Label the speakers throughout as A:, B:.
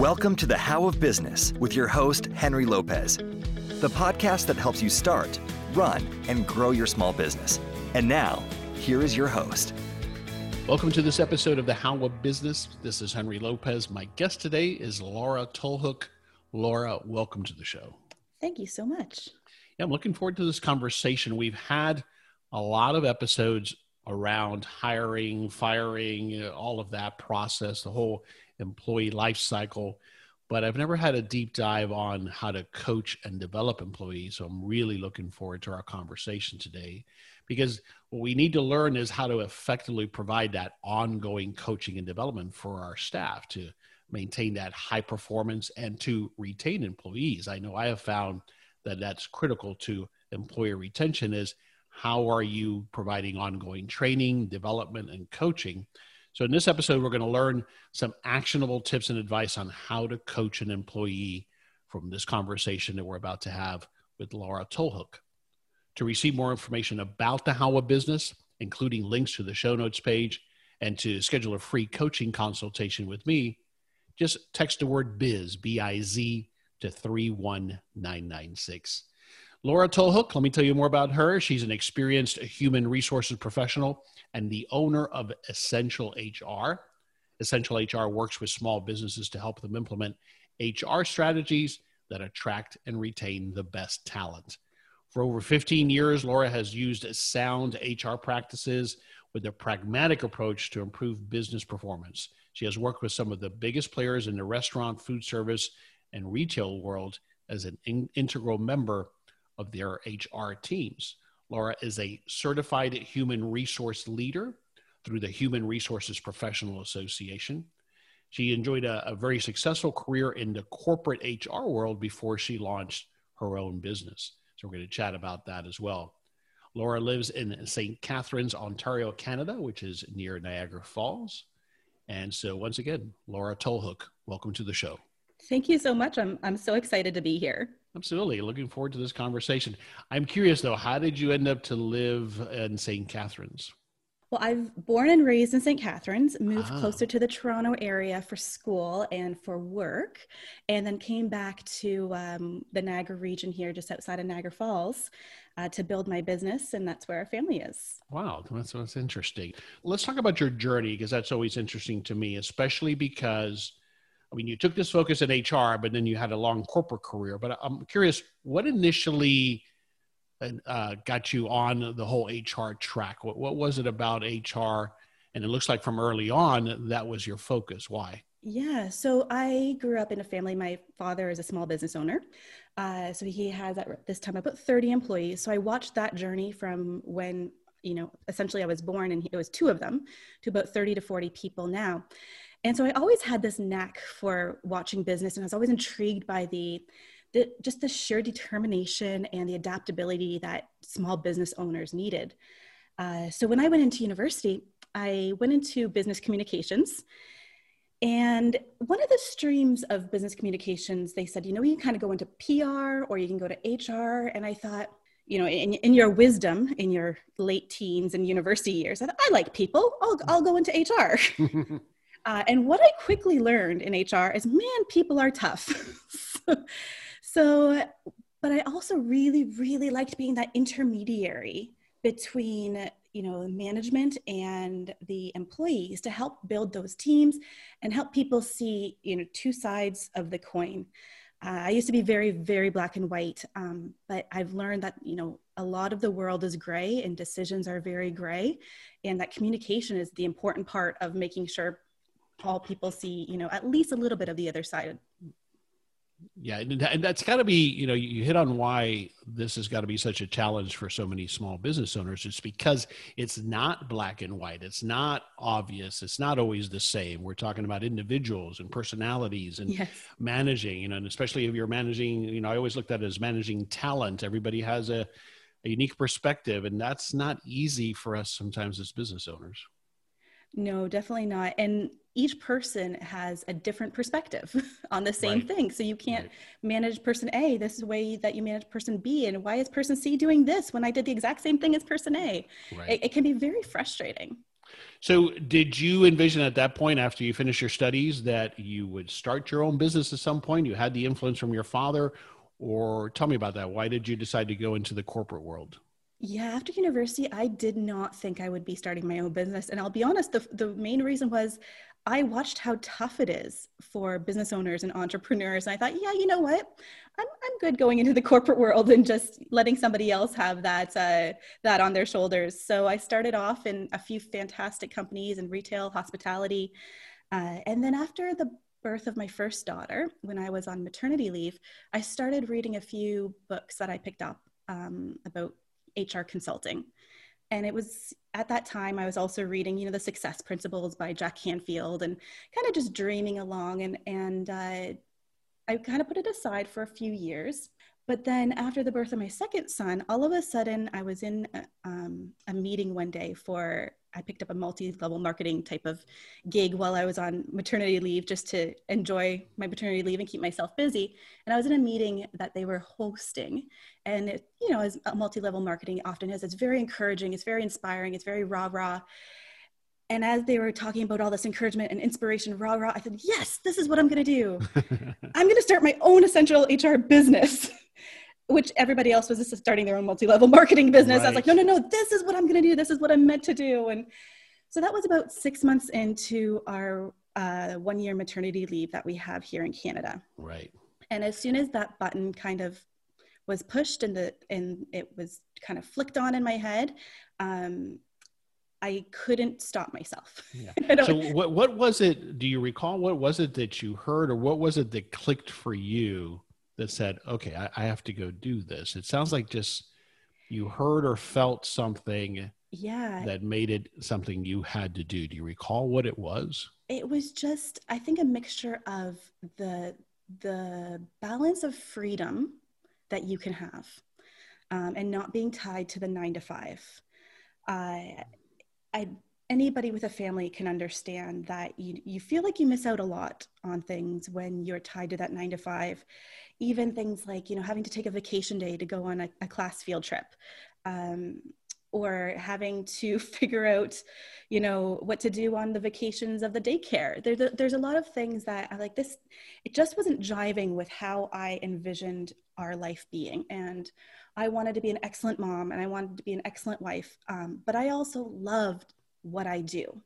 A: Welcome to the How of Business with your host, Henry Lopez, the podcast that helps you start, run, and grow your small business. And now, here is your host.
B: Welcome to this episode of the How of Business. This is Henry Lopez. My guest today is Laura Tolhoek. Laura, welcome to the show.
C: Thank you so much.
B: Yeah, I'm looking forward to this conversation. We've had a lot of episodes around hiring, firing, all of that process, the whole employee life cycle. But I've never had a deep dive on how to coach and develop employees. So I'm really looking forward to our conversation today because what we need to learn is how to effectively provide that ongoing coaching and development for our staff to maintain that high performance and to retain employees. I know I have found that that's critical to employer retention is how are you providing ongoing training, development, and coaching? So, in this episode, we're going to learn some actionable tips and advice on how to coach an employee from this conversation that we're about to have with Laura Tolhoek. To receive more information about the How of Business, including links to the show notes page, and to schedule a free coaching consultation with me, just text the word biz, B I Z, to 31996. Laura Tolhoek, let me tell you more about her. She's an experienced human resources professional and the owner of Essential HR. Essential HR works with small businesses to help them implement HR strategies that attract and retain the best talent. For over 15 years, Laura has used sound HR practices with a pragmatic approach to improve business performance. She has worked with some of the biggest players in the restaurant, food service, and retail world as an in- integral member of their HR teams. Laura is a certified human resource leader through the Human Resources Professional Association. She enjoyed a, a, very successful career in the corporate HR world before she launched her own business. So, we're going to chat about that as well. Laura lives in St. Catharines, Ontario, Canada, which is near Niagara Falls. And so, once again, Laura Tolhoek, welcome to the show.
C: Thank you so much. I'm, I'm so excited to be here.
B: Absolutely. Looking forward to this conversation. I'm curious though, how did you end up to live in St. Catharines?
C: Well, I've born and raised in St. Catharines, moved ah. closer to the Toronto area for school and for work, and then came back to um, the Niagara region here, just outside of Niagara Falls, uh, to build my business, and that's where our family is.
B: Wow, that's, that's interesting. Let's talk about your journey because that's always interesting to me, especially because I mean, you took this focus in HR, but then you had a long corporate career. But I'm curious, what initially uh, got you on the whole HR track? What, what was it about HR? And it looks like from early on, that was your focus. Why?
C: Yeah, so I grew up in a family. My father is a small business owner. Uh, so he has at this time about 30 employees. So I watched that journey from when, you know, essentially I was born and it was two of them to about 30 to 40 people now. And so I always had this knack for watching business, and I was always intrigued by the, the just the sheer determination and the adaptability that small business owners needed. Uh, so when I went into university, I went into business communications. And one of the streams of business communications, they said, you know, you can kind of go into PR or you can go to HR. And I thought, you know, in, in your wisdom, in your late teens and university years, I, thought, I like people. I'll, I'll go into HR. Uh, and what I quickly learned in HR is man, people are tough. so, but I also really, really liked being that intermediary between you know management and the employees to help build those teams and help people see you know two sides of the coin uh, i used to be very very black and white um, but i've learned that you know a lot of the world is gray and decisions are very gray and that communication is the important part of making sure all people see, you know, at least a little bit of the other side.
B: Yeah, and that's got to be, you know, you hit on why this has got to be such a challenge for so many small business owners. It's because it's not black and white. It's not obvious. It's not always the same. We're talking about individuals and personalities and yes. managing, you know, and especially if you're managing, you know, I always looked at it as managing talent. Everybody has a, a unique perspective, and that's not easy for us sometimes as business owners.
C: No, definitely not. And each person has a different perspective on the same right. thing. So you can't right. manage person A this is the way that you manage person B. And why is person C doing this when I did the exact same thing as person A? Right. It, it, can be very frustrating.
B: So, did you envision at that point, after you finished your studies, that you would start your own business at some point? You had the influence from your father, or tell me about that. Why did you decide to go into the corporate world?
C: Yeah, after university, I did not think I would be starting my own business. And I'll be honest, the, the main reason was I watched how tough it is for business owners and entrepreneurs. And I thought, yeah, you know what? I'm, I'm good going into the corporate world and just letting somebody else have that, uh, that on their shoulders. So I started off in a few fantastic companies in retail, hospitality. Uh, and then after the birth of my first daughter, when I was on maternity leave, I started reading a few books that I picked up um, about HR consulting. And it was at that time I was also reading, you know, the Success Principles by Jack Canfield, and kind of just dreaming along. And and uh, I kind of put it aside for a few years. But then after the birth of my second son, all of a sudden I was in a, um, a meeting one day for I picked up a multi-level marketing type of gig while I was on maternity leave just to enjoy my maternity leave and keep myself busy. And I was in a meeting that they were hosting. And it, you know, as multi-level marketing often is, it's very encouraging, it's very inspiring, it's very rah-rah. And as they were talking about all this encouragement and inspiration, rah rah, I said, yes, this is what I'm gonna do. I'm gonna start my own essential HR business. Which everybody else was just starting their own multi-level marketing business. Right. I was like, no, no, no, this is what I'm going to do. This is what I'm meant to do. And so that was about six months into our uh, one-year maternity leave that we have here in Canada.
B: Right.
C: And as soon as that button kind of was pushed and the and it was kind of flicked on in my head, um, I couldn't stop myself.
B: Yeah. so what what was it? Do you recall what was it that you heard, or what was it that clicked for you that said, okay, I, I have to go do this? It sounds like just you heard or felt something
C: yeah.
B: that made it something you had to do. Do you recall what it was?
C: It was just i think a mixture of the the balance of freedom that you can have um, and not being tied to the nine to five. Uh, i anybody with a family can understand that you, you feel like you miss out a lot on things when you're tied to that nine to five even things like you know having to take a vacation day to go on a, a class field trip um, or having to figure out you know what to do on the vacations of the daycare. There's a, there's a lot of things that i like this it just wasn't jiving with how i envisioned our life being. And i wanted to be an excellent mom and i wanted to be an excellent wife um, but i also loved what i do.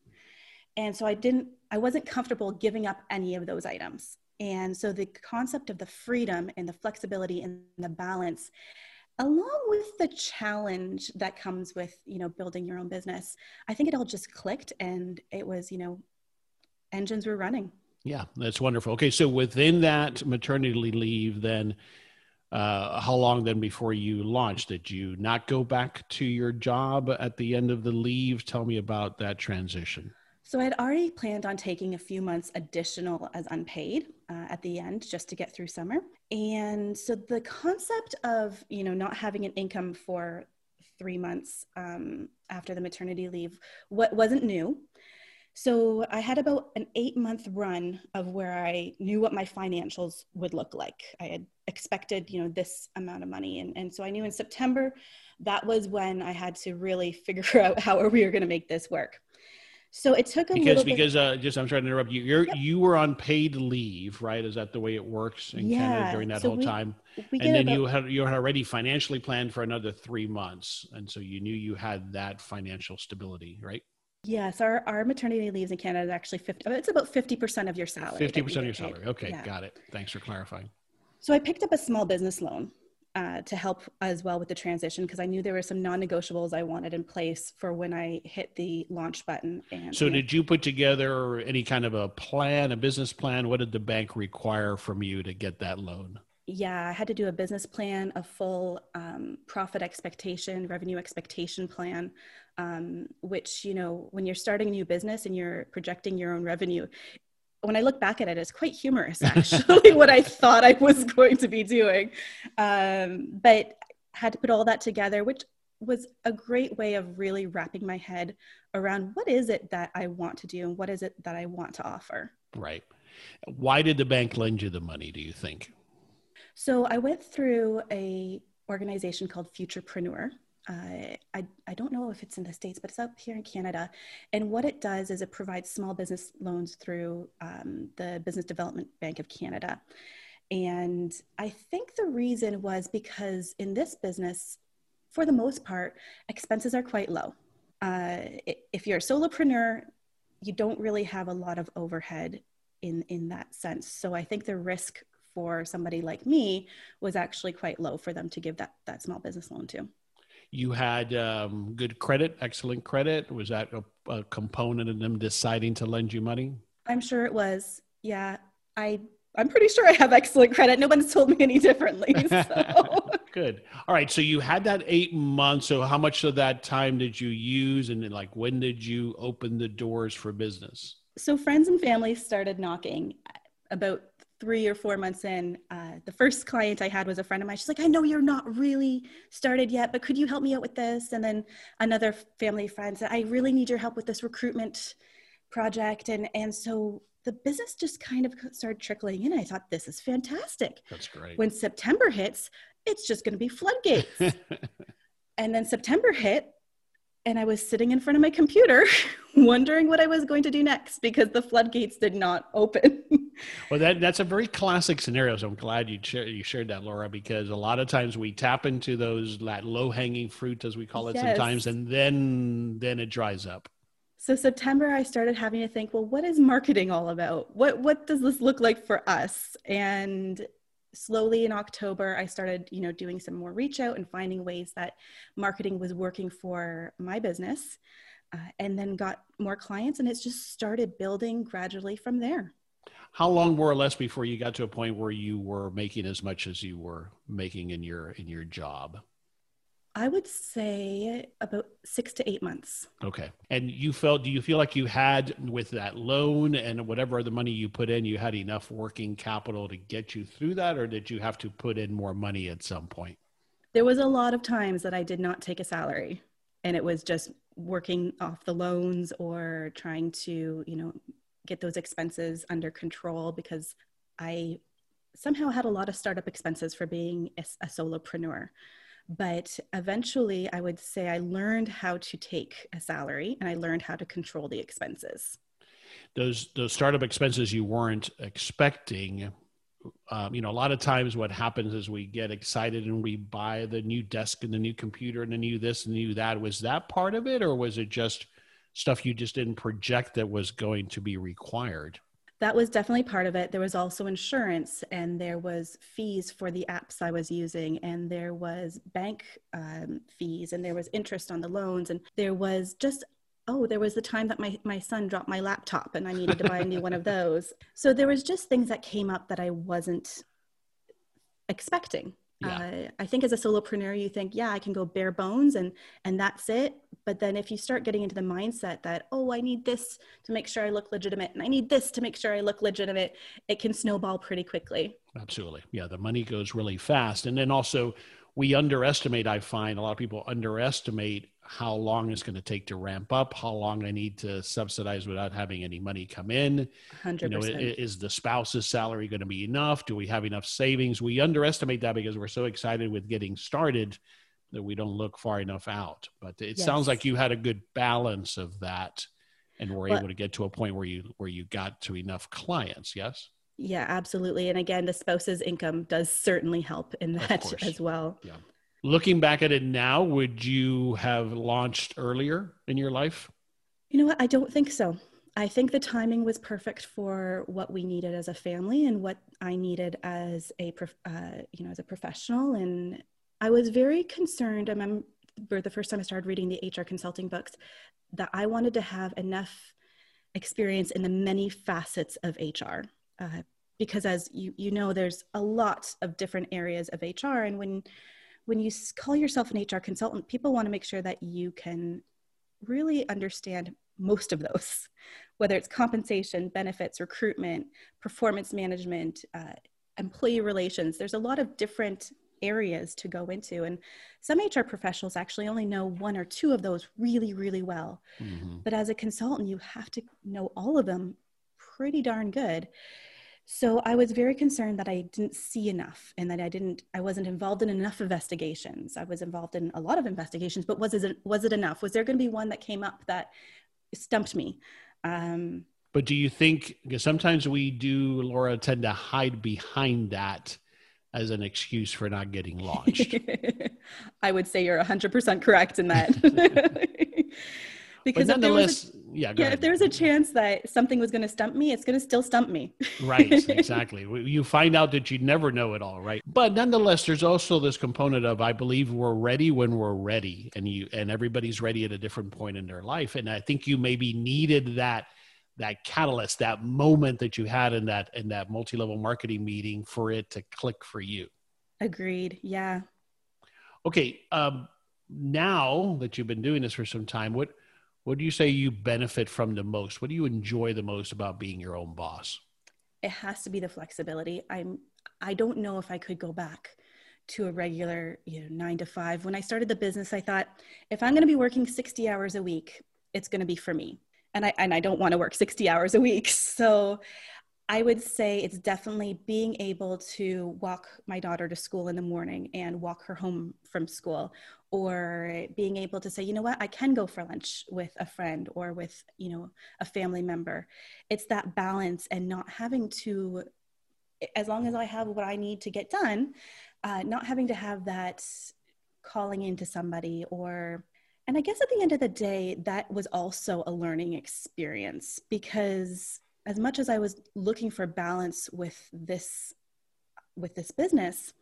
C: And so i didn't i wasn't comfortable giving up any of those items. And so the concept of the freedom and the flexibility and the balance along with the challenge that comes with you know building your own business i think it all just clicked and it was you know engines were running.
B: Yeah that's wonderful. Okay so within that maternity leave then uh, how long then before you launched did you not go back to your job at the end of the leave tell me about that transition
C: so I had already planned on taking a few months additional as unpaid uh, at the end just to get through summer. And so the concept of, you know, not having an income for three months um, after the maternity leave what wasn't new. So I had about an eight month run of where I knew what my financials would look like. I had expected, you know, this amount of money. And, and so I knew in September, that was when I had to really figure out how are we were going to make this work. So it took a
B: because
C: little
B: because bit... uh, just I'm trying to interrupt you. You're yep. you were on paid leave, right? Is that the way it works in yeah. Canada during that so whole we, time? We and then about... you had you had already financially planned for another three months, and so you knew you had that financial stability, right?
C: Yes, our, our maternity leaves in Canada is actually 50, it's about 50% of your salary.
B: 50% of your salary. Okay, yeah. got it. Thanks for clarifying.
C: So I picked up a small business loan uh, to help as well with the transition because I knew there were some non-negotiables I wanted in place for when I hit the launch button. And
B: so, did you put together any kind of a plan, a business plan? What did the bank require from you to get that loan?
C: Yeah, I had to do a business plan, a full um, profit expectation, revenue expectation plan, um, which, you know, when you're starting a new business and you're projecting your own revenue, when I look back at it, it's quite humorous, actually, what I thought I was going to be doing. Um, but had to put all that together, which was a great way of really wrapping my head around what is it that I want to do and what is it that I want to offer.
B: Right. Why did the bank lend you the money, do you think?
C: So I went through a organization called Futurpreneur. I, I don't know if it's in the States, but it's up here in Canada. And what it does is it provides small business loans through um, the Business Development Bank of Canada. And I think the reason was because in this business, for the most part, expenses are quite low. Uh, if you're a solopreneur, you don't really have a lot of overhead in, in that sense. So I think the risk for somebody like me was actually quite low for them to give that, that small business loan to.
B: You had um, good credit, excellent credit. Was that a, a component of them deciding to lend you money?
C: I'm sure it was. Yeah, I I'm pretty sure I have excellent credit. No one's told me any differently. So.
B: Good. All right. So you had that eight months. So how much of that time did you use, and then like when did you open the doors for business?
C: So friends and family started knocking about three or four months in, uh, the first client I had was a friend of mine. She's like, I know you're not really started yet, but could you help me out with this? And then another family friend said, I really need your help with this recruitment project. And, and so the business just kind of started trickling in. I thought, this is fantastic.
B: That's great.
C: When September hits, it's just going to be floodgates. and then September hit, and I was sitting in front of my computer wondering what I was going to do next because the floodgates did not open.
B: well, that, that's a very classic scenario. So I'm glad you, share, you shared that, Laura, because a lot of times we tap into those that low hanging fruit, as we call it yes. sometimes, and then then it dries up.
C: So September, I started having to think, well, what is marketing all about? What what does this look like for us? And slowly in October, I started, you know, doing some more reach out and finding ways that marketing was working for my business, uh, and then got more clients, and it's just started building gradually from there.
B: How long, more or less, before you got to a point where you were making as much as you were making in your in your job?
C: I would say about six to eight months.
B: Okay. And you felt, do you feel like you had, with that loan and whatever the money you put in, you had enough working capital to get you through that, or did you have to put in more money at some point?
C: There was a lot of times that I did not take a salary and it was just working off the loans or trying to, you know, get those expenses under control because I somehow had a lot of startup expenses for being a, a solopreneur but eventually i would say i learned how to take a salary and i learned how to control the expenses.
B: Those those startup expenses you weren't expecting um, you know a lot of times what happens is we get excited and we buy the new desk and the new computer and the new this and the new that. Was that part of it or was it just stuff you just didn't project that was going to be required
C: that was definitely part of it. There was also insurance, and there was fees for the apps I was using, and there was bank um, fees, and there was interest on the loans, and there was just oh, there was the time that my my son dropped my laptop, and I needed to buy a new one of those. So there was just things that came up that I wasn't expecting. Yeah. Uh, I think as a solopreneur, you think, yeah, I can go bare bones and and that's it. But then if you start getting into the mindset that, oh, I need this to make sure I look legitimate, and I need this to make sure I look legitimate, it can snowball pretty quickly.
B: Absolutely, yeah. The money goes really fast, and then also we underestimate. I find a lot of people underestimate how long it's going to take to ramp up, how long I need to subsidize without having any money come in.
C: 100%. You know,
B: is the spouse's salary going to be enough? Do we have enough savings? We underestimate that because we're so excited with getting started that we don't look far enough out. But it yes. sounds like you had a good balance of that and were able to get to a point where you where you got to enough clients, yes?
C: Yeah, absolutely. And again, the spouse's income does certainly help in that as well.
B: Yeah. Looking back at it now, would you have launched earlier in your life?
C: You know what? I don't think so. I think the timing was perfect for what we needed as a family and what I needed as a, uh, you know, as a professional. And I was very concerned. I remember the first time I started reading the HR consulting books that I wanted to have enough experience in the many facets of HR. Uh, because as you, you know, there's a lot of different areas of HR. And when when you call yourself an HR consultant, people want to make sure that you can really understand most of those, whether it's compensation, benefits, recruitment, performance management, uh, employee relations. There's a lot of different areas to go into. And some HR professionals actually only know one or two of those really, really well. Mm-hmm. But as a consultant, you have to know all of them pretty darn good. So I was very concerned that I didn't see enough and that I didn't I wasn't involved in enough investigations. I was involved in a lot of investigations, but was it was it enough? Was there going to be one that came up that stumped me? Um,
B: but do you think because sometimes we do Laura tend to hide behind that as an excuse for not getting launched?
C: I would say you're 100% correct in that.
B: because there was a, yeah,
C: yeah if there's a chance that something was going to stump me, it's going to still stump me.
B: right, exactly. You find out that you never know it all, right? But nonetheless, there's also this component of I believe we're ready when we're ready, and you and everybody's ready at a different point in their life, and I think you maybe needed that that catalyst, that moment that you had in that in that multi-level marketing meeting for it to click for you.
C: Agreed. Yeah.
B: Okay. Um, now that you've been doing this for some time, what what do you say you benefit from the most? What do you enjoy the most about being your own boss?
C: It has to be the flexibility. I'm I don't know if I could go back to a regular, you know, 9 to 5. When I started the business, I thought if I'm going to be working 60 hours a week, it's going to be for me. And I and I don't want to work 60 hours a week. So I would say it's definitely being able to walk my daughter to school in the morning and walk her home from school or being able to say you know what? I can go for lunch with a friend or with you know a family member. It's that balance and not having to as long as i have what i need to get done uh, not having to have that calling into somebody or and i guess at the end of the day that was also a learning experience because as much as i was looking for balance with this with this business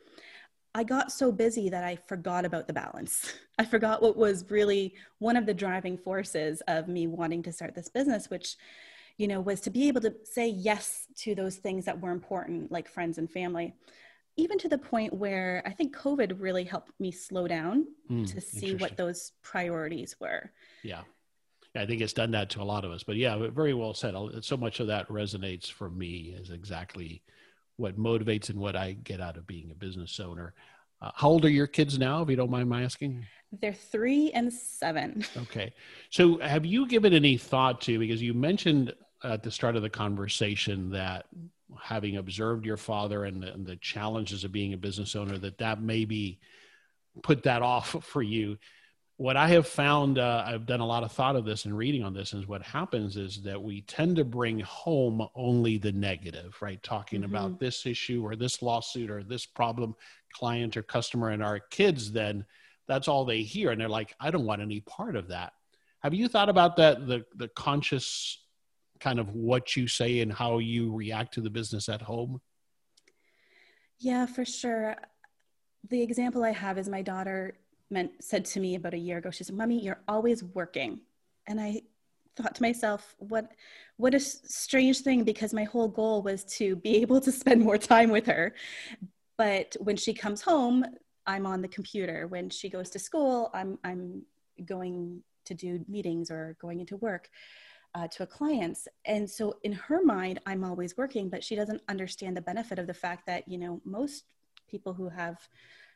C: I got so busy that I forgot about the balance. I forgot what was really one of the driving forces of me wanting to start this business, which, you know, was to be able to say yes to those things that were important, like friends and family, even to the point where I think COVID really helped me slow down mm, to see what those priorities were.
B: Yeah. I think it's done that to a lot of us, but yeah, very well said. So much of that resonates for me is exactly what motivates and what I get out of being a business owner. Uh, how old are your kids now, if you don't mind my asking?
C: They're three and seven.
B: Okay. So have you given any thought to, because you mentioned at the start of the conversation that having observed your father and the, and the challenges of being a business owner, that that maybe put that off for you what I have found, uh, I've done a lot of thought of this and reading on this, is what happens is that we tend to bring home only the negative, right? Talking mm-hmm. about this issue or this lawsuit or this problem, client or customer, and our kids then that's all they hear, and they're like, I don't want any part of that. Have you thought about that? The the conscious kind of what you say and how you react to the business at home.
C: Yeah, for sure. The example I have is my daughter meant said to me about a year ago she said mommy you're always working. And i thought to myself what what a strange thing because my whole goal was to be able to spend more time with her. But when she comes home i'm on the computer. When she goes to school i'm i'm going to do meetings or going into work uh, to a clients. And so in her mind i'm always working but she doesn't understand the benefit of the fact that you know most people who have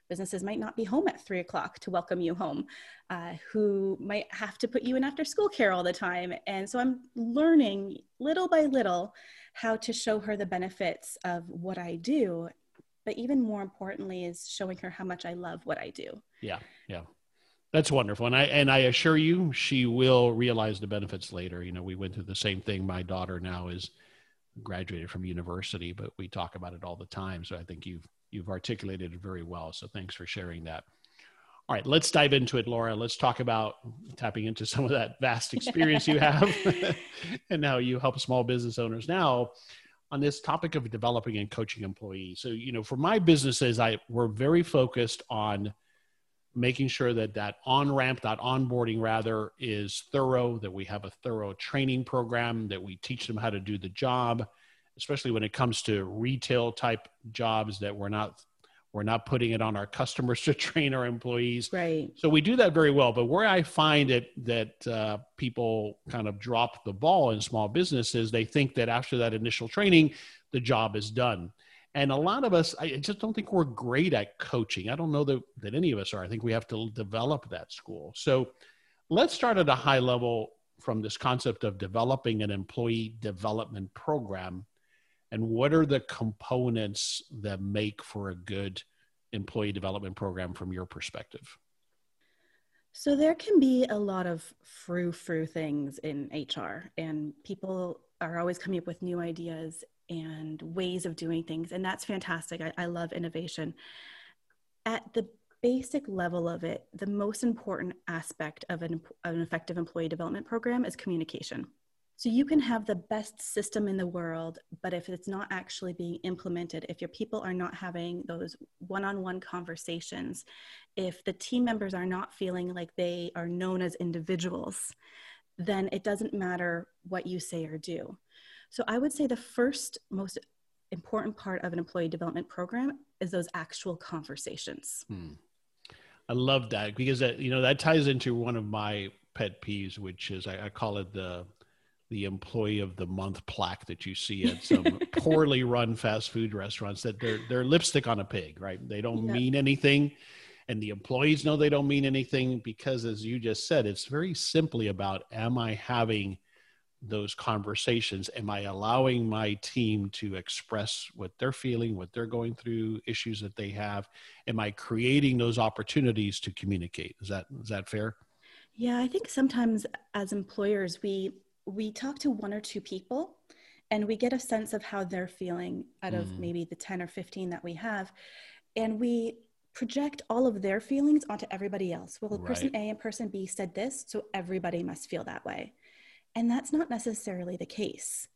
C: businesses might not be home at three o'clock to welcome you home, uh, who might have to put you in after school care all the time. And so I'm learning little by little how to show her the benefits of what I do. But even more importantly, is showing her how much I love what I do.
B: Yeah, yeah. That's wonderful. And I and I assure you she will realize the benefits later. You know, we went through the same thing. My daughter now is graduated from university, but we talk about it all the time. So I think you've you've articulated it very well. So thanks for sharing that. All right, let's dive into it, Laura. Let's talk about tapping into some of that vast experience you have and how you help small business owners now on this topic of developing and coaching employees. So, you know, for my businesses, I we're very focused on making sure that that on ramp, that onboarding rather, is thorough. That we have a thorough training program. That we teach them how to do the job especially when it comes to retail type jobs that we're not we're not putting it on our customers to train our employees
C: right
B: so we do that very well but where i find it that uh, people kind of drop the ball in small businesses they think that after that initial training the job is done and a lot of us i just don't think we're great at coaching. I don't know that, that any of us are. I think we have to develop that school. So let's start at a high level from this concept of developing an employee development program. And what are the components that make for a good employee development program from your perspective?
C: So there can be a lot of frou frou things in HR, and people are always coming up with new ideas and ways of doing things, and that's fantastic. I, I love innovation. At the basic level of it, the most important aspect of an, of an effective employee development program is communication. So you can have the best system in the world, but if it's not actually being implemented, if your people are not having those one on one conversations, if the team members are not feeling like they are known as individuals, then it doesn't matter what you say or do. So I would say the first most important part of an employee development program is those actual conversations. Hmm.
B: I love that because that, you know that ties into one of my pet peeves, which is I, I call it the the employee of the month plaque that you see at some poorly run fast food restaurants that they're they're lipstick on a pig, right? They don't yeah. mean anything and the employees know they don't mean anything because as you just said, it's very simply about am I having those conversations? Am I allowing my team to express what they're feeling, what they're going through, issues that they have? Am I creating those opportunities to communicate? Is that is that fair?
C: Yeah, I think sometimes as employers we we talk to one or two people and we get a sense of how they're feeling out of mm. maybe the 10 or 15 that we have and we project all of their feelings onto everybody else well right. person a and person b said this so everybody must feel that way and that's not necessarily the case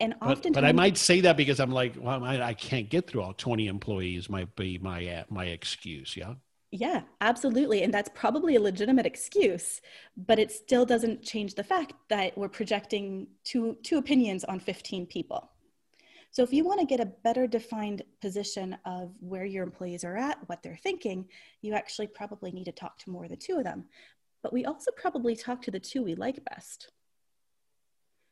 C: and
B: often but, but, I might say that because I'm like, well, I, I, can't get through all 20 employees. Might be my uh, my excuse. Yeah.
C: Yeah, absolutely. And that's probably a legitimate excuse, but it still doesn't change the fact that we're projecting two, two opinions on 15 people. So if you want to get a better defined position of where your employees are at, what they're thinking, you actually probably need to talk to more than two of them. But we also probably talk to the two we like best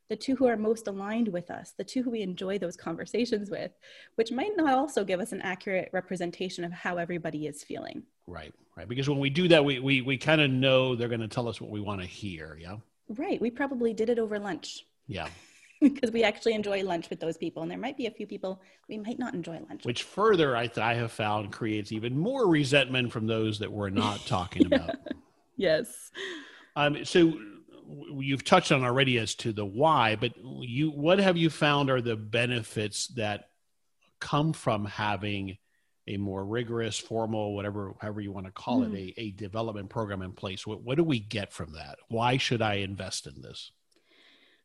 C: the two who are most aligned with us, the two who we enjoy those conversations with, which might not also give us an accurate representation of how everybody is feeling.
B: Right, right. Because when we do that, we we, we kind of know they're going to tell us what we want to hear. Yeah.
C: Right. We probably did it over lunch.
B: Yeah.
C: because we actually enjoy lunch with those people, and there might be a few people we might not enjoy lunch.
B: Which further, I, th- I have found creates even more resentment from those that we're not talking about.
C: yes.
B: Um. So you've touched on already as to the why, but you what have you found are the benefits that come from having a more rigorous, formal, whatever, however you want to call mm. it, a, a development program in place? What, what do we get from that? Why should I invest in this?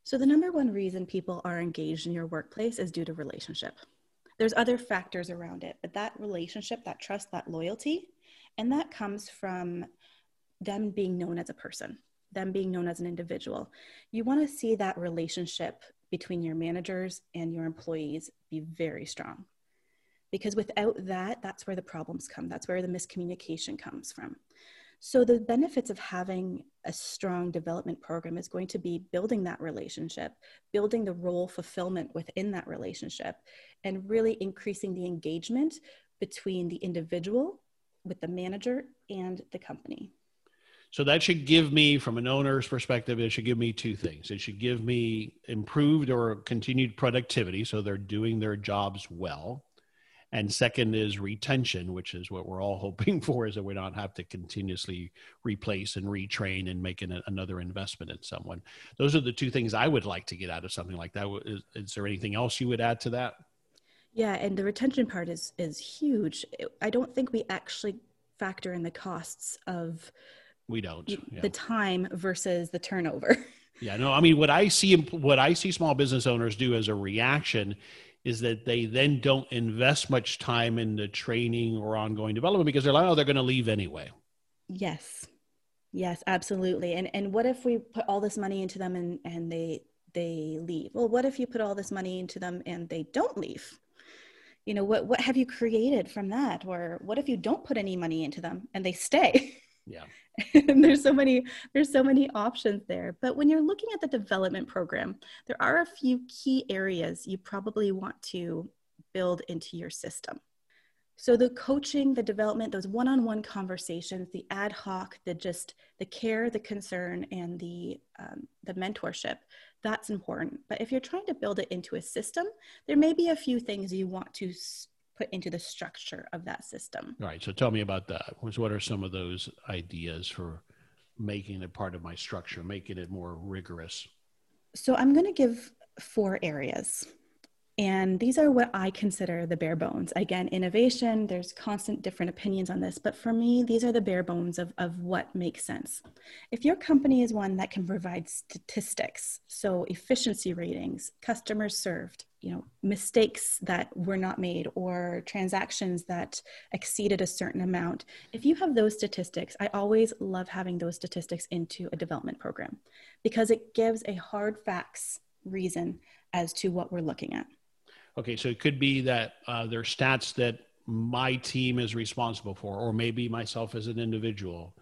C: So, the number one reason people are engaged in your workplace is due to relationship. There's other factors around it, but that relationship, that trust, that loyalty, and that comes from them being known as a person them being known as an individual. You want to see that relationship between your managers and your employees be very strong. Because without that, that's where the problems come. That's where the miscommunication comes from. So, the benefits of having a strong development program is going to be building that relationship, building the role fulfillment within that relationship, and really increasing the engagement between the individual with the manager and the company.
B: So that should give me, from an owner's perspective, it should give me two things. It should give me improved or continued productivity, so they're doing their jobs well. And second is retention, which is what we're all hoping for, is that we don't have to continuously replace and retrain and make an, another investment in someone. Those are the two things I would like to get out of something like that. Is, is there anything else you would add to that?
C: Yeah, and the retention part is is huge. I don't think we actually factor in the costs of
B: we don't
C: yeah. the time versus the turnover.
B: Yeah no i mean what i see what i see small business owners do as a reaction is that they then don't invest much time in the training or ongoing development because they're like oh they're going to leave anyway.
C: Yes. Yes absolutely. And and what if we put all this money into them and and they they leave? Well what if you put all this money into them and they don't leave? You know what what have you created from that? Or what if you don't put any money into them and they stay
B: yeah.
C: And there's so many there's so many options there. But when you're looking at the development program there are a few key areas you probably want to build into your system. So the coaching, the development, those one-on-one conversations, the ad hoc, the just the care, the concern, and the um, the mentorship, that's important. But if you're trying to build it into a system, there may be a few things you want to put into the structure of that system.
B: All right. So tell me about that. What are some of those ideas for making it part of my structure, making it more rigorous?
C: So I'm going to give four areas. And these are what I consider the bare bones. Again, innovation, there's constant different opinions on this, but for me, these are the bare bones of, of what makes sense. If your company is one that can provide statistics, so efficiency ratings, customers served, you know, mistakes that were not made or transactions that exceeded a certain amount, if you have those statistics, I always love having those statistics into a development program because it gives a hard facts reason as to what we're looking at.
B: Okay, so it could be that uh, there are stats that my team is responsible for, or maybe myself as an individual.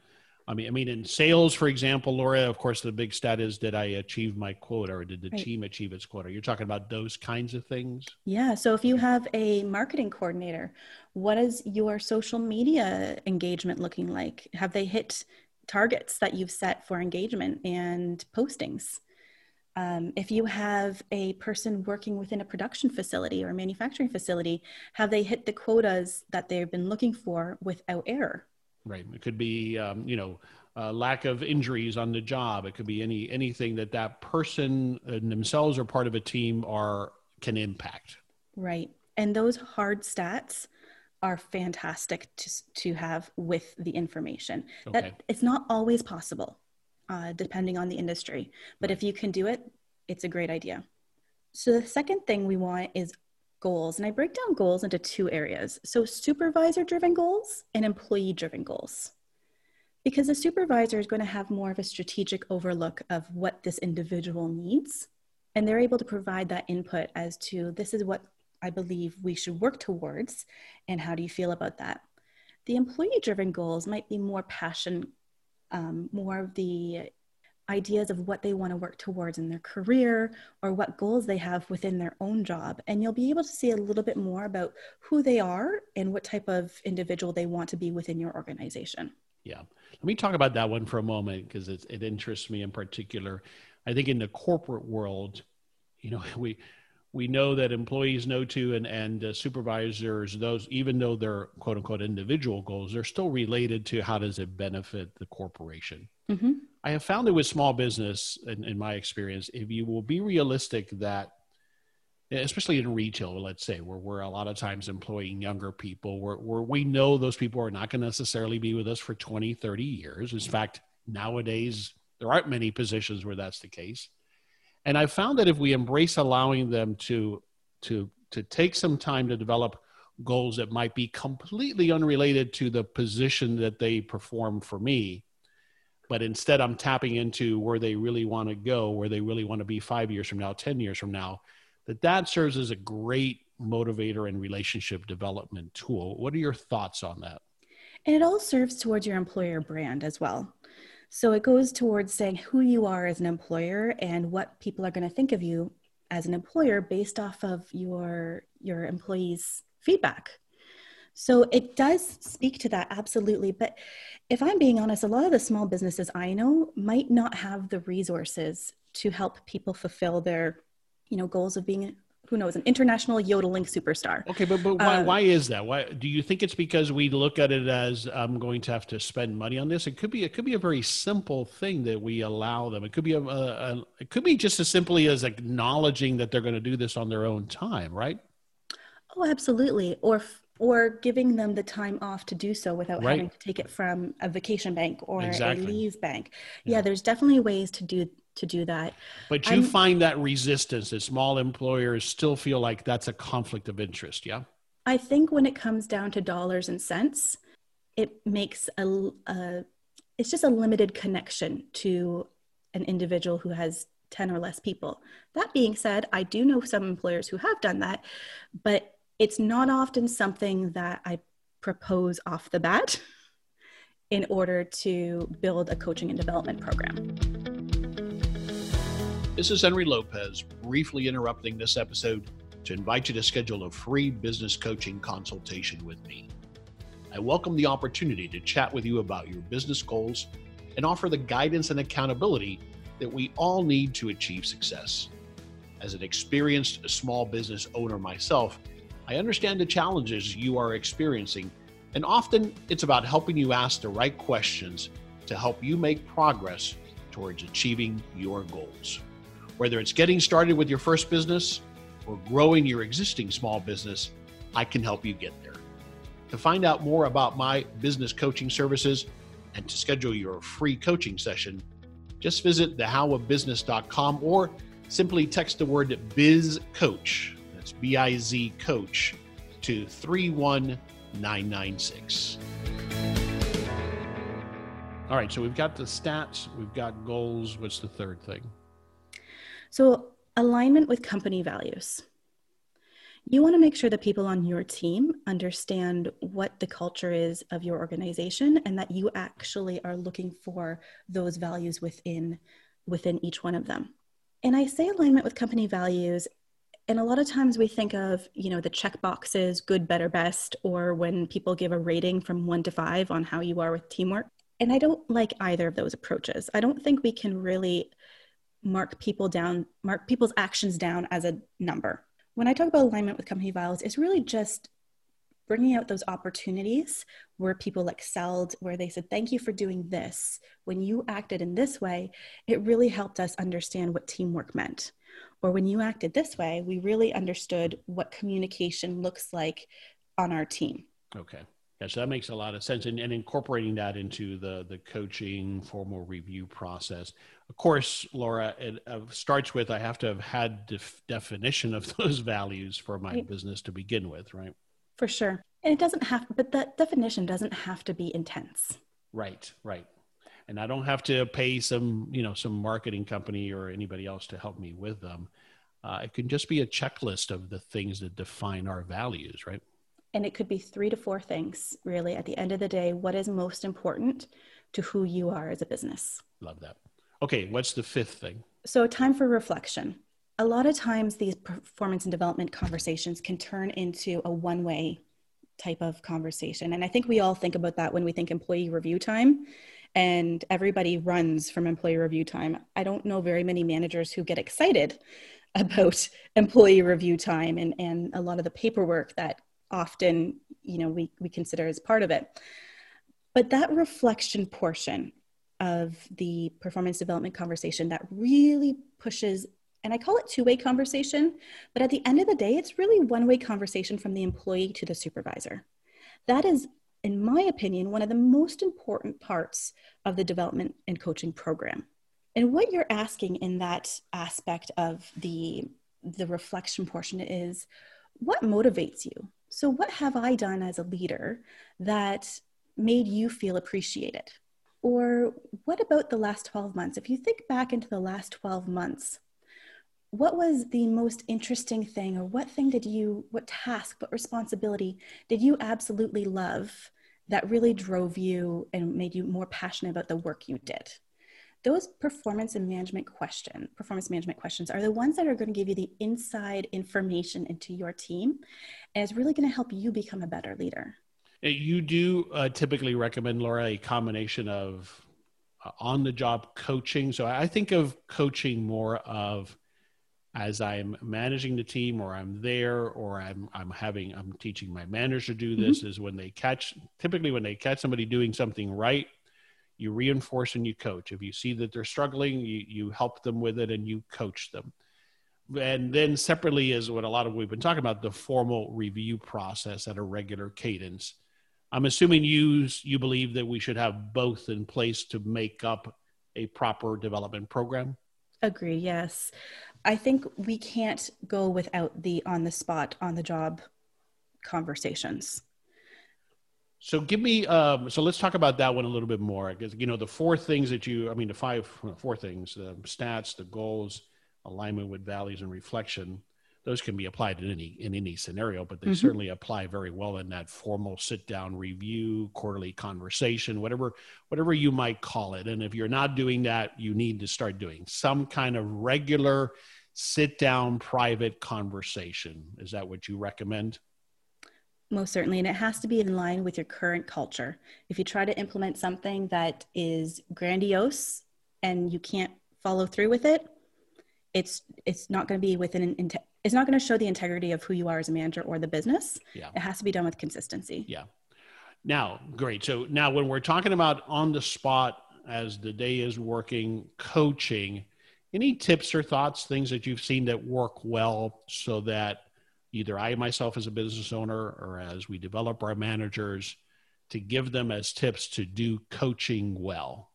B: I mean, I mean, in sales, for example, Laura, of course, the big stat is did I achieve my quota, or did the right. team achieve its quota? You're talking about those kinds of things.
C: Yeah. So if you have a marketing coordinator, what is your social media engagement looking like? Have they hit targets that you've set for engagement and postings? Um, if you have a person working within a production facility or manufacturing facility, have they hit the quotas that they've been looking for without error?
B: Right. It could be, um, you know, uh, lack of injuries on the job. It could be any anything that that person and themselves or part of a team are can impact.
C: Right. And those hard stats are fantastic to to have with the information. Okay. That it's not always possible uh, depending on the industry. But if you can do it, it's a great idea. So the second thing we want is goals. And I break down goals into two areas. So supervisor driven goals and employee driven goals. Because the supervisor is going to have more of a strategic overlook of what this individual needs. And they're able to provide that input as to this is what I believe we should work towards. And how do you feel about that? The employee driven goals might be more passion um, more of the ideas of what they want to work towards in their career or what goals they have within their own job. And you'll be able to see a little bit more about who they are and what type of individual they want to be within your organization.
B: Yeah. Let me talk about that one for a moment because it interests me in particular. I think in the corporate world, you know, we, we know that employees know to and, and uh, supervisors those even though they're quote unquote individual goals they're still related to how does it benefit the corporation mm-hmm. I have found that with small business in, in my experience if you will be realistic that especially in retail let's say where we're a lot of times employing younger people where, where we know those people are not going to necessarily be with us for 20 30 years. In fact nowadays there aren't many positions where that's the case. And I found that if we embrace allowing them to to to take some time to develop goals that might be completely unrelated to the position that they perform for me, but instead I'm tapping into where they really want to go, where they really want to be five years from now, 10 years from now, that that serves as a great motivator and relationship development tool. What are your thoughts on that?
C: And it all serves towards your employer brand as well. So it goes towards saying who you are as an employer and what people are going to think of you as an employer based off of your your employees' feedback. So it does speak to that absolutely, but if I'm being honest, a lot of the small businesses I know might not have the resources to help people fulfill their you know goals of being who knows, an international yodeling superstar.
B: Okay, but but why, um, why is that? Why do you think it's because we look at it as I'm going to have to spend money on this? It could be it could be a very simple thing that we allow them. It could be a, a, a it could be just as simply as acknowledging that they're going to do this on their own time, right?
C: Oh, absolutely. Or or giving them the time off to do so without right. having to take it from a vacation bank or exactly. a leave bank. Yeah. yeah, there's definitely ways to do to do that.
B: But you I'm, find that resistance that small employers still feel like that's a conflict of interest, yeah?
C: I think when it comes down to dollars and cents, it makes a, a it's just a limited connection to an individual who has 10 or less people. That being said, I do know some employers who have done that, but it's not often something that I propose off the bat in order to build a coaching and development program.
B: This is Henry Lopez, briefly interrupting this episode to invite you to schedule a free business coaching consultation with me. I welcome the opportunity to chat with you about your business goals and offer the guidance and accountability that we all need to achieve success. As an experienced small business owner myself, I understand the challenges you are experiencing, and often it's about helping you ask the right questions to help you make progress towards achieving your goals. Whether it's getting started with your first business or growing your existing small business, I can help you get there. To find out more about my business coaching services and to schedule your free coaching session, just visit thehowofbusiness.com or simply text the word biz coach. That's B I Z coach to 31996. All right, so we've got the stats, we've got goals. What's the third thing?
C: So, alignment with company values. You want to make sure that people on your team understand what the culture is of your organization and that you actually are looking for those values within within each one of them. And I say alignment with company values and a lot of times we think of you know the check boxes good better best or when people give a rating from 1 to 5 on how you are with teamwork and I don't like either of those approaches. I don't think we can really mark people down, mark people's actions down as a number. When I talk about alignment with company values, it's really just bringing out those opportunities where people excelled, where they said, Thank you for doing this. When you acted in this way, it really helped us understand what teamwork meant. Or when you acted this way, we really understood what communication looks like on our team.
B: Okay. Yeah, so that makes a lot of sense, and, and incorporating that into the the coaching formal review process. Of course, Laura, it uh, starts with I have to have had def- definition of those values for my right. business to begin with, right?
C: For sure, and it doesn't have, but that definition doesn't have to be intense.
B: Right, right, and I don't have to pay some you know some marketing company or anybody else to help me with them. Uh, it can just be a checklist of the things that define our values, right?
C: And it could be three to four things, really. At the end of the day, what is most important to who you are as a business?
B: Love that. Okay, what's the fifth thing?
C: So, time for reflection. A lot of times, these performance and development conversations can turn into a one way type of conversation. And I think we all think about that when we think employee review time and everybody runs from employee review time. I don't know very many managers who get excited about employee review time and, and a lot of the paperwork that often you know we, we consider as part of it but that reflection portion of the performance development conversation that really pushes and i call it two-way conversation but at the end of the day it's really one-way conversation from the employee to the supervisor that is in my opinion one of the most important parts of the development and coaching program and what you're asking in that aspect of the the reflection portion is what motivates you so, what have I done as a leader that made you feel appreciated? Or what about the last 12 months? If you think back into the last 12 months, what was the most interesting thing, or what thing did you, what task, what responsibility did you absolutely love that really drove you and made you more passionate about the work you did? those performance and management question performance management questions are the ones that are going to give you the inside information into your team and it's really going to help you become a better leader
B: you do uh, typically recommend laura a combination of uh, on the job coaching so i think of coaching more of as i'm managing the team or i'm there or i'm i'm having i'm teaching my manager to do this mm-hmm. is when they catch typically when they catch somebody doing something right you reinforce and you coach. If you see that they're struggling, you, you help them with it and you coach them. And then separately is what a lot of we've been talking about the formal review process at a regular cadence. I'm assuming you you believe that we should have both in place to make up a proper development program.
C: Agree. Yes, I think we can't go without the on the spot, on the job conversations.
B: So give me, um, so let's talk about that one a little bit more. Because you know the four things that you, I mean the five, four things: the stats, the goals, alignment with values, and reflection. Those can be applied in any in any scenario, but they mm-hmm. certainly apply very well in that formal sit down review, quarterly conversation, whatever whatever you might call it. And if you're not doing that, you need to start doing some kind of regular sit down private conversation. Is that what you recommend?
C: Most certainly. And it has to be in line with your current culture. If you try to implement something that is grandiose and you can't follow through with it, it's it's not going to be within an it's not going to show the integrity of who you are as a manager or the business. Yeah. It has to be done with consistency.
B: Yeah. Now, great. So now when we're talking about on the spot as the day is working coaching, any tips or thoughts, things that you've seen that work well so that either I myself as a business owner or as we develop our managers to give them as tips to do coaching well?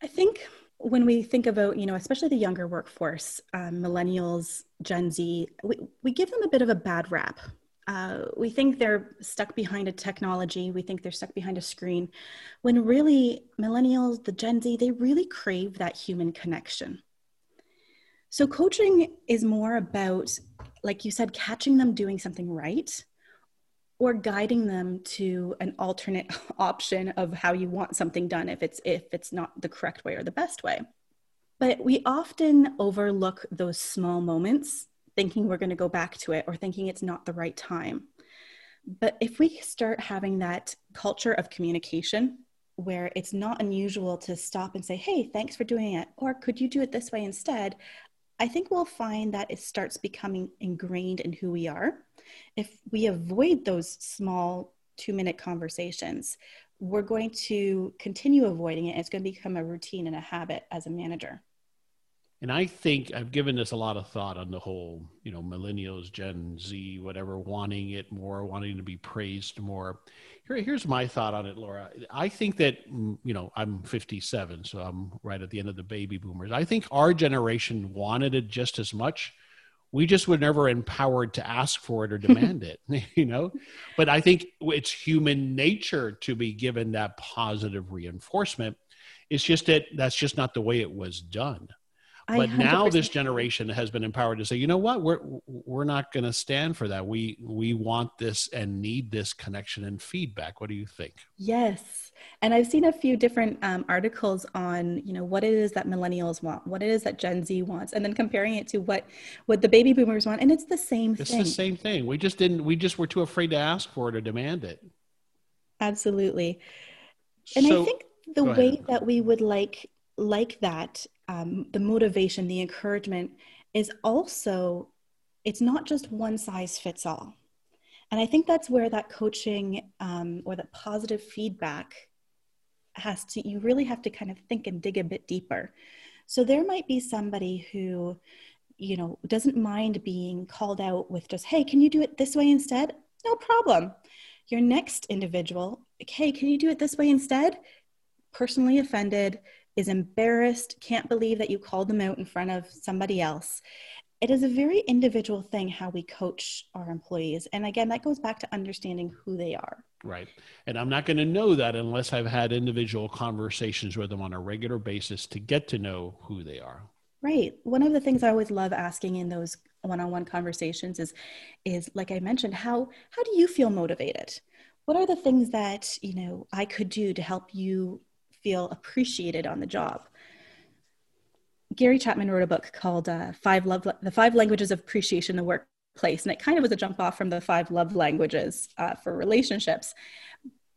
C: I think when we think about, you know, especially the younger workforce, um, millennials, Gen Z, we, we give them a bit of a bad rap. Uh, we think they're stuck behind a technology. We think they're stuck behind a screen. When really, millennials, the Gen Z, they really crave that human connection. So, coaching is more about, like you said, catching them doing something right or guiding them to an alternate option of how you want something done if it's if it's not the correct way or the best way but we often overlook those small moments thinking we're going to go back to it or thinking it's not the right time but if we start having that culture of communication where it's not unusual to stop and say hey thanks for doing it or could you do it this way instead I think we'll find that it starts becoming ingrained in who we are. If we avoid those small two minute conversations, we're going to continue avoiding it. It's going to become a routine and a habit as a manager.
B: And I think I've given this a lot of thought on the whole, you know, millennials, Gen Z, whatever, wanting it more, wanting to be praised more. Here, here's my thought on it, Laura. I think that, mm, you know, I'm 57, so I'm right at the end of the baby boomers. I think our generation wanted it just as much. We just were never empowered to ask for it or demand it, you know? But I think it's human nature to be given that positive reinforcement. It's just that that's just not the way it was done but now this generation has been empowered to say you know what? We're we're not going to stand for that. We we want this and need this connection and feedback. What do you think?
C: Yes. And i've seen a few different um, articles on you know what it is that millennials want what it is that gen z wants and then comparing it to what what the baby boomers want and it's the same
B: it's
C: thing.
B: it's the same thing. We just didn't we just were too afraid to ask for it or demand it.
C: Absolutely. And so, i think the way that we would like like that um, the motivation, the encouragement is also, it's not just one size fits all. And I think that's where that coaching um, or that positive feedback has to, you really have to kind of think and dig a bit deeper. So there might be somebody who, you know, doesn't mind being called out with just, hey, can you do it this way instead? No problem. Your next individual, hey, can you do it this way instead? Personally offended, is embarrassed, can't believe that you called them out in front of somebody else. It is a very individual thing how we coach our employees. And again, that goes back to understanding who they are.
B: Right. And I'm not going to know that unless I've had individual conversations with them on a regular basis to get to know who they are.
C: Right. One of the things I always love asking in those one-on-one conversations is is like I mentioned, how how do you feel motivated? What are the things that, you know, I could do to help you feel appreciated on the job. Gary Chapman wrote a book called uh, Five Love, The Five Languages of Appreciation in the Workplace, and it kind of was a jump off from the five love languages uh, for relationships.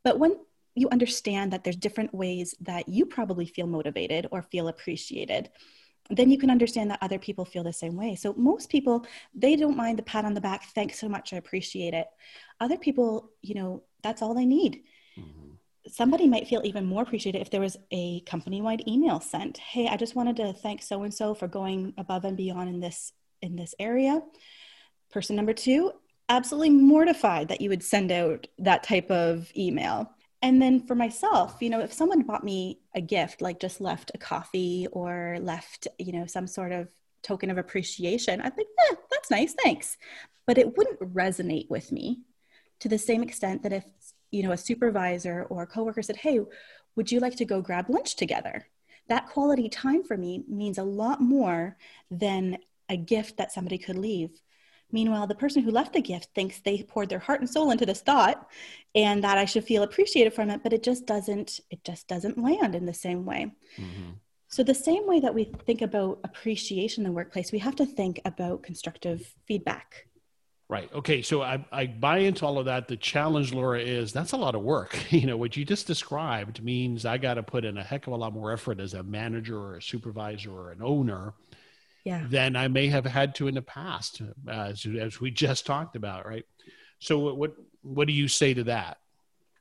C: But when you understand that there's different ways that you probably feel motivated or feel appreciated, then you can understand that other people feel the same way. So most people, they don't mind the pat on the back. Thanks so much. I appreciate it. Other people, you know, that's all they need. Mm-hmm somebody might feel even more appreciated if there was a company wide email sent hey i just wanted to thank so and so for going above and beyond in this in this area. Person number two absolutely mortified that you would send out that type of email. And then for myself you know if someone bought me a gift like just left a coffee or left you know some sort of token of appreciation i'd think eh, that's nice thanks. But it wouldn't resonate with me to the same extent that if you know a supervisor or a coworker said hey would you like to go grab lunch together that quality time for me means a lot more than a gift that somebody could leave meanwhile the person who left the gift thinks they poured their heart and soul into this thought and that i should feel appreciated from it but it just doesn't it just doesn't land in the same way mm-hmm. So, the same way that we think about appreciation in the workplace, we have to think about constructive feedback.
B: Right. Okay. So I, I buy into all of that. The challenge, Laura, is that's a lot of work. You know, what you just described means I got to put in a heck of a lot more effort as a manager or a supervisor or an owner yeah. than I may have had to in the past, as, as we just talked about. Right. So what, what, what do you say to that?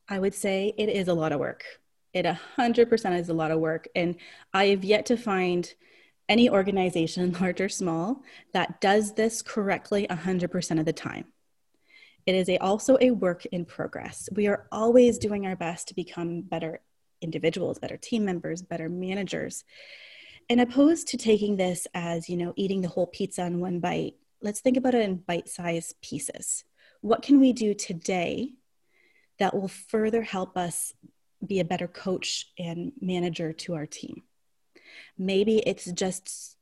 C: I would say it is a lot of work. It 100% is a lot of work. And I have yet to find any organization, large or small, that does this correctly 100% of the time. It is a, also a work in progress. We are always doing our best to become better individuals, better team members, better managers. And opposed to taking this as, you know, eating the whole pizza in one bite, let's think about it in bite sized pieces. What can we do today that will further help us be a better coach and manager to our team? Maybe it's just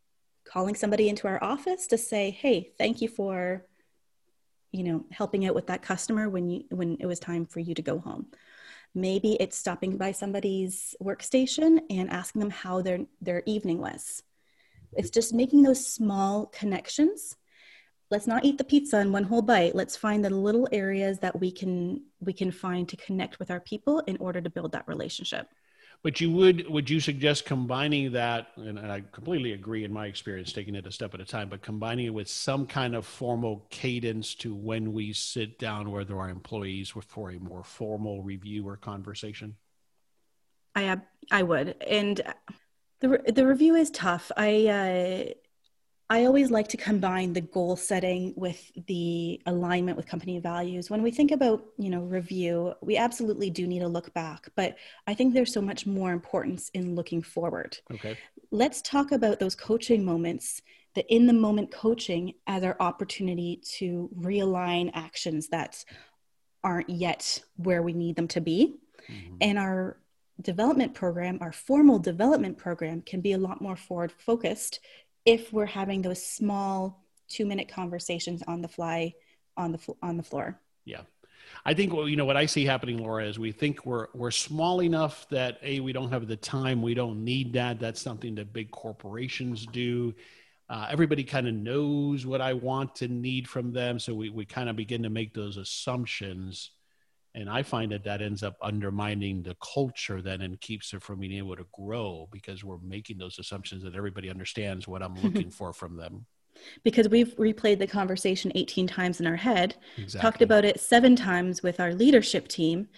C: calling somebody into our office to say, "Hey, thank you for you know, helping out with that customer when you when it was time for you to go home." Maybe it's stopping by somebody's workstation and asking them how their their evening was. It's just making those small connections let's not eat the pizza in one whole bite let's find the little areas that we can we can find to connect with our people in order to build that relationship
B: but you would would you suggest combining that and i completely agree in my experience taking it a step at a time but combining it with some kind of formal cadence to when we sit down with our employees for a more formal review or conversation?
C: I i would. And the, the review is tough. I uh, I always like to combine the goal setting with the alignment with company values. When we think about, you know, review, we absolutely do need to look back, but I think there's so much more importance in looking forward.
B: Okay.
C: Let's talk about those coaching moments, the in the moment coaching as our opportunity to realign actions that aren't yet where we need them to be. Mm-hmm. And our development program, our formal development program can be a lot more forward focused if we're having those small two minute conversations on the fly on the on the floor
B: yeah I think well, you know what I see happening, Laura, is we think we're we're small enough that a we don't have the time, we don't need that. That's something that big corporations do. Uh, everybody kind of knows what I want to need from them, so we we kind of begin to make those assumptions and i find that that ends up undermining the culture then and keeps it from being able to grow because we're making those assumptions that everybody understands what i'm looking for from them
C: because we've replayed the conversation 18 times in our head exactly. talked about it seven times with our leadership team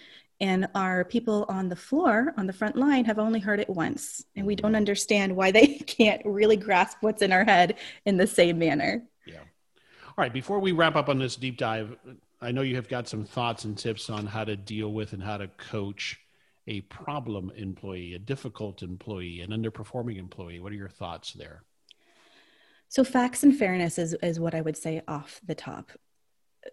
C: and our people on the floor on the front line have only heard it once and we don't mm-hmm. understand why they can't really grasp what's in our head in the same manner
B: yeah all right before we wrap up on this deep dive I know you have got some thoughts and tips on how to deal with and how to coach a problem employee, a difficult employee, an underperforming employee. What are your thoughts there?
C: So, facts and fairness is, is what I would say off the top.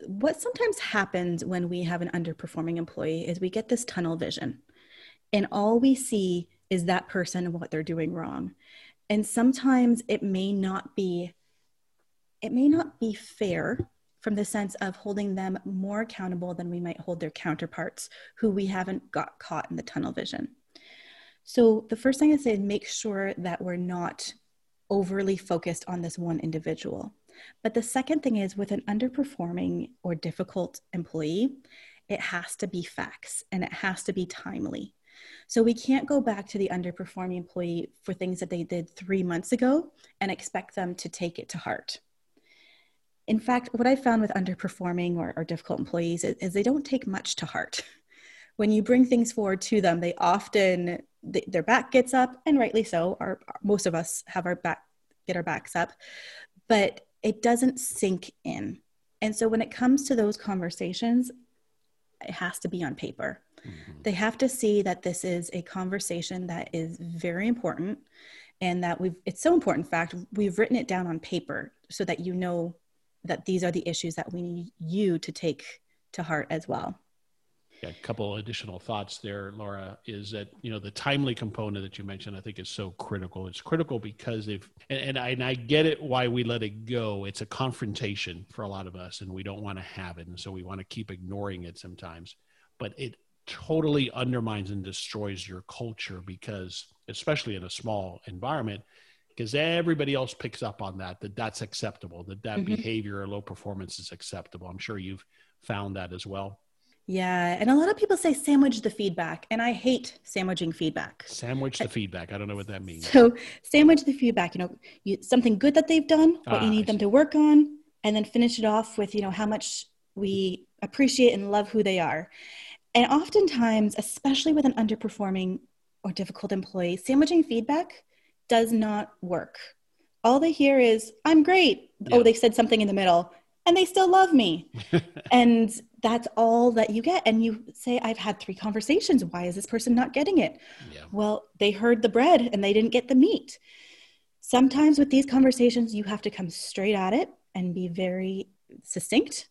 C: What sometimes happens when we have an underperforming employee is we get this tunnel vision, and all we see is that person and what they're doing wrong. And sometimes it may not be it may not be fair from the sense of holding them more accountable than we might hold their counterparts who we haven't got caught in the tunnel vision. So, the first thing I say is make sure that we're not overly focused on this one individual. But the second thing is with an underperforming or difficult employee, it has to be facts and it has to be timely. So we can't go back to the underperforming employee for things that they did three months ago and expect them to take it to heart in fact, what I found with underperforming or, or difficult employees is, is, they don't take much to heart. When you bring things forward to them, they often they, their back gets up, and rightly so. Our most of us have our back get our backs up, but it doesn't sink in. And so when it comes to those conversations, it has to be on paper. Mm-hmm. They have to see that this is a conversation that is very important and that we've it's so important in fact we've written it down on paper so that you know that these are the issues that we need you to take to heart as well.
B: Yeah, a couple additional thoughts there, Laura, is that you know the timely component that you mentioned, I think is so critical. It's critical because if and, and I, and I get it why we let it go. It's a confrontation for a lot of us, and we don't want to have it, and so we want to keep ignoring it sometimes. But it totally undermines and destroys your culture because especially in a small environment because everybody else picks up on that that that's acceptable that that mm-hmm. behavior or low performance is acceptable. I'm sure you've found that as well.
C: Yeah and a lot of people say sandwich the feedback and i hate sandwiching feedback.
B: Sandwich the feedback. I don't know what that means.
C: So sandwich the feedback you know you, something good that they've done what ah, you need them to work on and then finish it off with you know how much we appreciate and love who they are. And oftentimes especially with an underperforming or difficult employee sandwiching feedback does not work. All they hear is, I'm great. Oh, yeah. Oh, they said something in the middle and they still love me. and that's all that you get. And you say, I've had three conversations. Why is this person not getting it? Yeah. Well, they heard the bread and they didn't get the meat. Sometimes with these conversations, you have to come straight at it and be very succinct,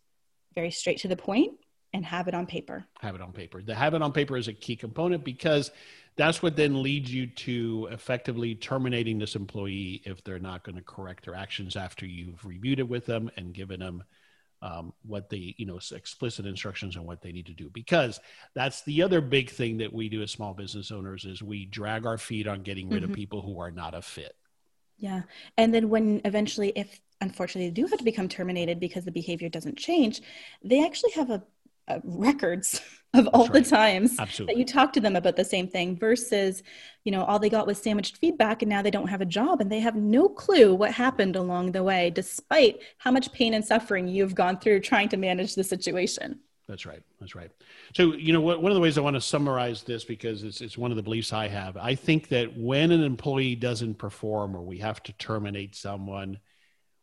C: very straight to the point, and have it on paper.
B: Have it on paper. The have it on paper is a key component because that's what then leads you to effectively terminating this employee if they're not going to correct their actions after you've reviewed it with them and given them um, what they you know explicit instructions on what they need to do. Because that's the other big thing that we do as small business owners is we drag our feet on getting rid mm-hmm. of people who are not a fit.
C: Yeah. And then when eventually if unfortunately they do have to become terminated because the behavior doesn't change they actually have a uh, records of all right. the times Absolutely. that you talk to them about the same thing versus you know all they got was sandwiched feedback and now they don't have a job and they have no clue what happened along the way despite how much pain and suffering you've gone through trying to manage the situation
B: that's right that's right so you know what, one of the ways i want to summarize this because it's, it's one of the beliefs i have i think that when an employee doesn't perform or we have to terminate someone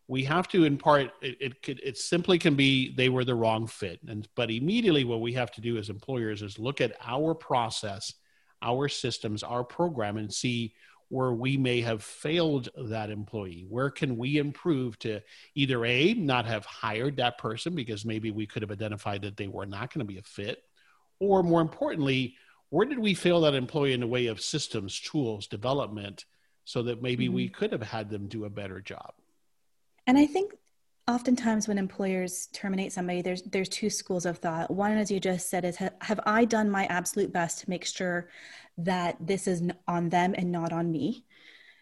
B: we have to in part it, it could it simply can be they were the wrong fit. And but immediately what we have to do as employers is look at our process our systems our program and see where we may have failed that employee. Where can we improve to either a not have hired that person because maybe we could have identified that they were not going to be a fit or more importantly where did we fail that employee in the way of systems tools development so that maybe mm-hmm. we could have had them do a better job
C: and I think oftentimes when employers terminate somebody, there's there's two schools of thought. One, as you just said, is have I done my absolute best to make sure that this is on them and not on me?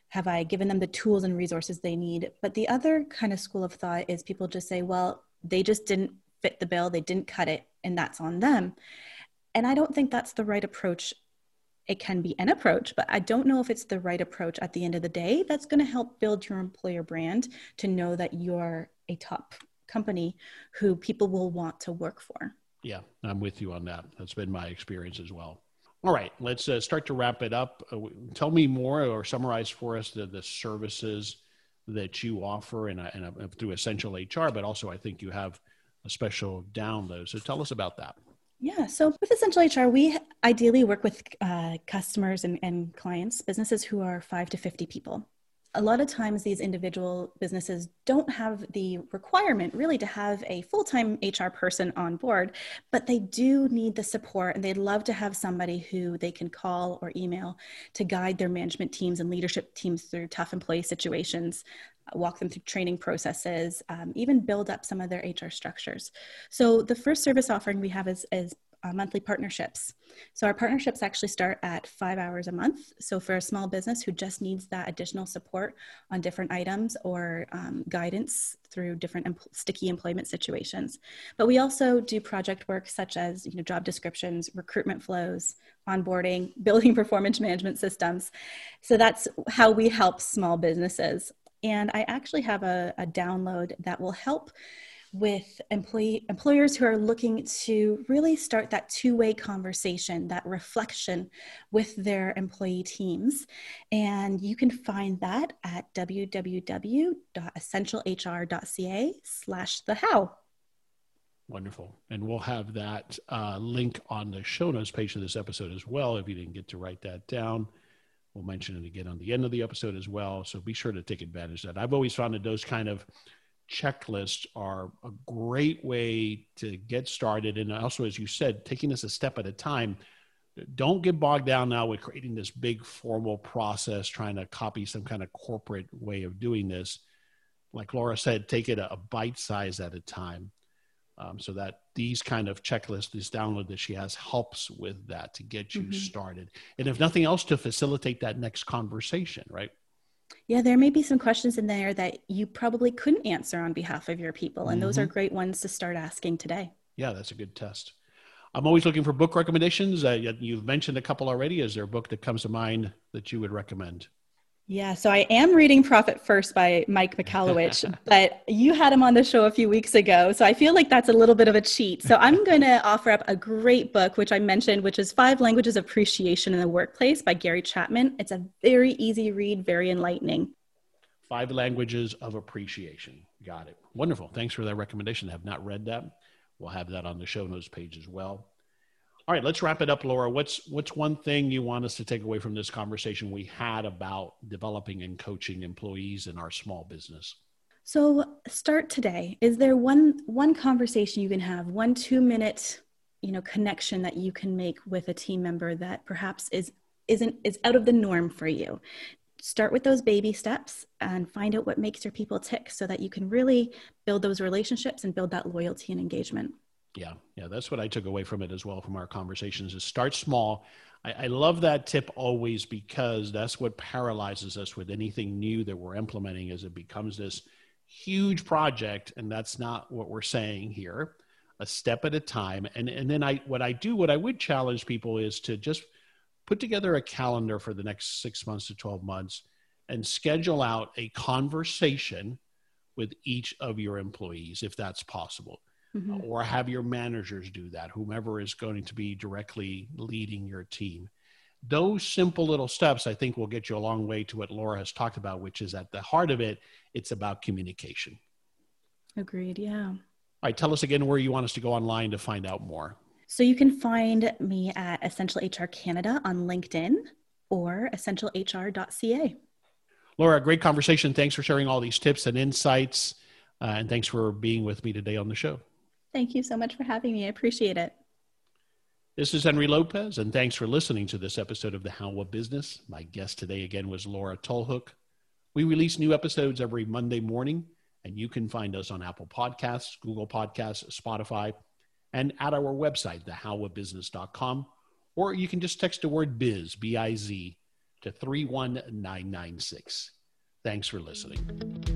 C: Have I given them the tools and resources they need? But the other kind of school of thought is people just say, well, they just didn't fit the bill, they didn't cut it, and that's on them. And I don't think that's the right approach it can be an approach, but I don't know if it's the right approach at the end of the day that's going to help build your employer brand to know that you're a top company who people will want to work for.
B: Yeah, I'm with you on that. That's been my experience as well. All right, let's uh, start to wrap it up. Uh, tell me more or summarize for us the, the services that you offer and, and through Essential HR, but also I think you have a special download. So tell us about that.
C: Yeah. So with Essential HR, we ideally work with uh, customers and, and clients, businesses who are five to 50 people. A lot of times, these individual businesses don't have the requirement really to have a full time HR person on board, but they do need the support and they'd love to have somebody who they can call or email to guide their management teams and leadership teams through tough employee situations, walk them through training processes, um, even build up some of their HR structures. So the first service offering we have is, is uh, monthly partnerships. So our partnerships actually start at five hours a month. So for a small business who just needs that additional support on different items or um, guidance through different sticky employment situations. But we also do project work such as you know, job descriptions, recruitment flows, onboarding, building performance management systems. So that's how we help small businesses. And I actually have a, a download that will help with employee employers who are looking to really start that two-way conversation that reflection with their employee teams. And you can find that at www.essentialhr.ca slash the how.
B: Wonderful. And we'll have that uh, link on the show notes page of this episode as well if you didn't get to write that down We'll mention it again on the end of the episode as well. So be sure to take advantage of that. I've always found that those kind of checklists are a great way to get started. And also, as you said, taking this a step at a time. Don't get bogged down now with creating this big formal process, trying to copy some kind of corporate way of doing this. Like Laura said, take it a bite size at a time. Um, so that these kind of checklists, this download that she has, helps with that to get you mm-hmm. started. And if nothing else, to facilitate that next conversation, right?
C: Yeah, there may be some questions in there that you probably couldn't answer on behalf of your people. And mm-hmm. those are mm-hmm. great ones to start asking today.
B: Yeah, that's a good test. I'm always looking for book recommendations. Uh, you've mentioned a couple already. Is there a book that comes to mind that you would recommend?
C: Yeah, so I am reading Profit First by Mike Michalowicz, but you had him on the show a few weeks ago. So I feel like that's a little bit of a cheat. So I'm going to offer up a great book, which I mentioned, which is Five Languages of Appreciation in the Workplace by Gary Chapman. It's a very easy read, very enlightening.
B: Five Languages of Appreciation. Got it. Wonderful. Thanks for that recommendation. I have not read that. We'll have that on the show notes page as well. All right, let's wrap it up, Laura. What's what's one thing you want us to take away from this conversation we had about developing and coaching employees in our small business?
C: So start today. Is there one one conversation you can have, one two minute, you know, connection that you can make with a team member that perhaps is isn't is out of the norm for you? Start with those baby steps and find out what makes your people tick so that you can really build those relationships and build that loyalty and engagement.
B: Yeah, yeah, that's what I took away from it as well from our conversations is start small. I, I, love that tip always because that's what paralyzes us with anything new that we're implementing is it becomes this huge project and that's not what we're saying here. A step at a time. And and then I what I do, what I would challenge people is to just put together a calendar for the next six months to 12 months and schedule out a conversation with each of your employees if that's possible mm-hmm. or have your managers do that, whomever is going to be directly leading your team. Those simple little steps, I think, will get you a long way to what Laura has talked about, which is at the heart of it, it's about communication.
C: Agreed. Yeah. All
B: right. Tell us again where you want us to go online to find out more.
C: So you can find me at Essential HR Canada on LinkedIn or essentialhr.ca.
B: Laura, great conversation. Thanks for sharing all these tips and insights. Uh, and thanks for being with me today on the show.
C: Thank you so much for having me. I appreciate it.
B: This is Henry Lopez, and thanks for listening to this episode of The How of Business. My guest today again was Laura Tolhoek. We release new episodes every Monday morning, and you can find us on Apple Podcasts, Google Podcasts, Spotify, and at our website, thehowofbusiness.com, or you can just text the word biz, B I Z, to 31996. Thanks for listening.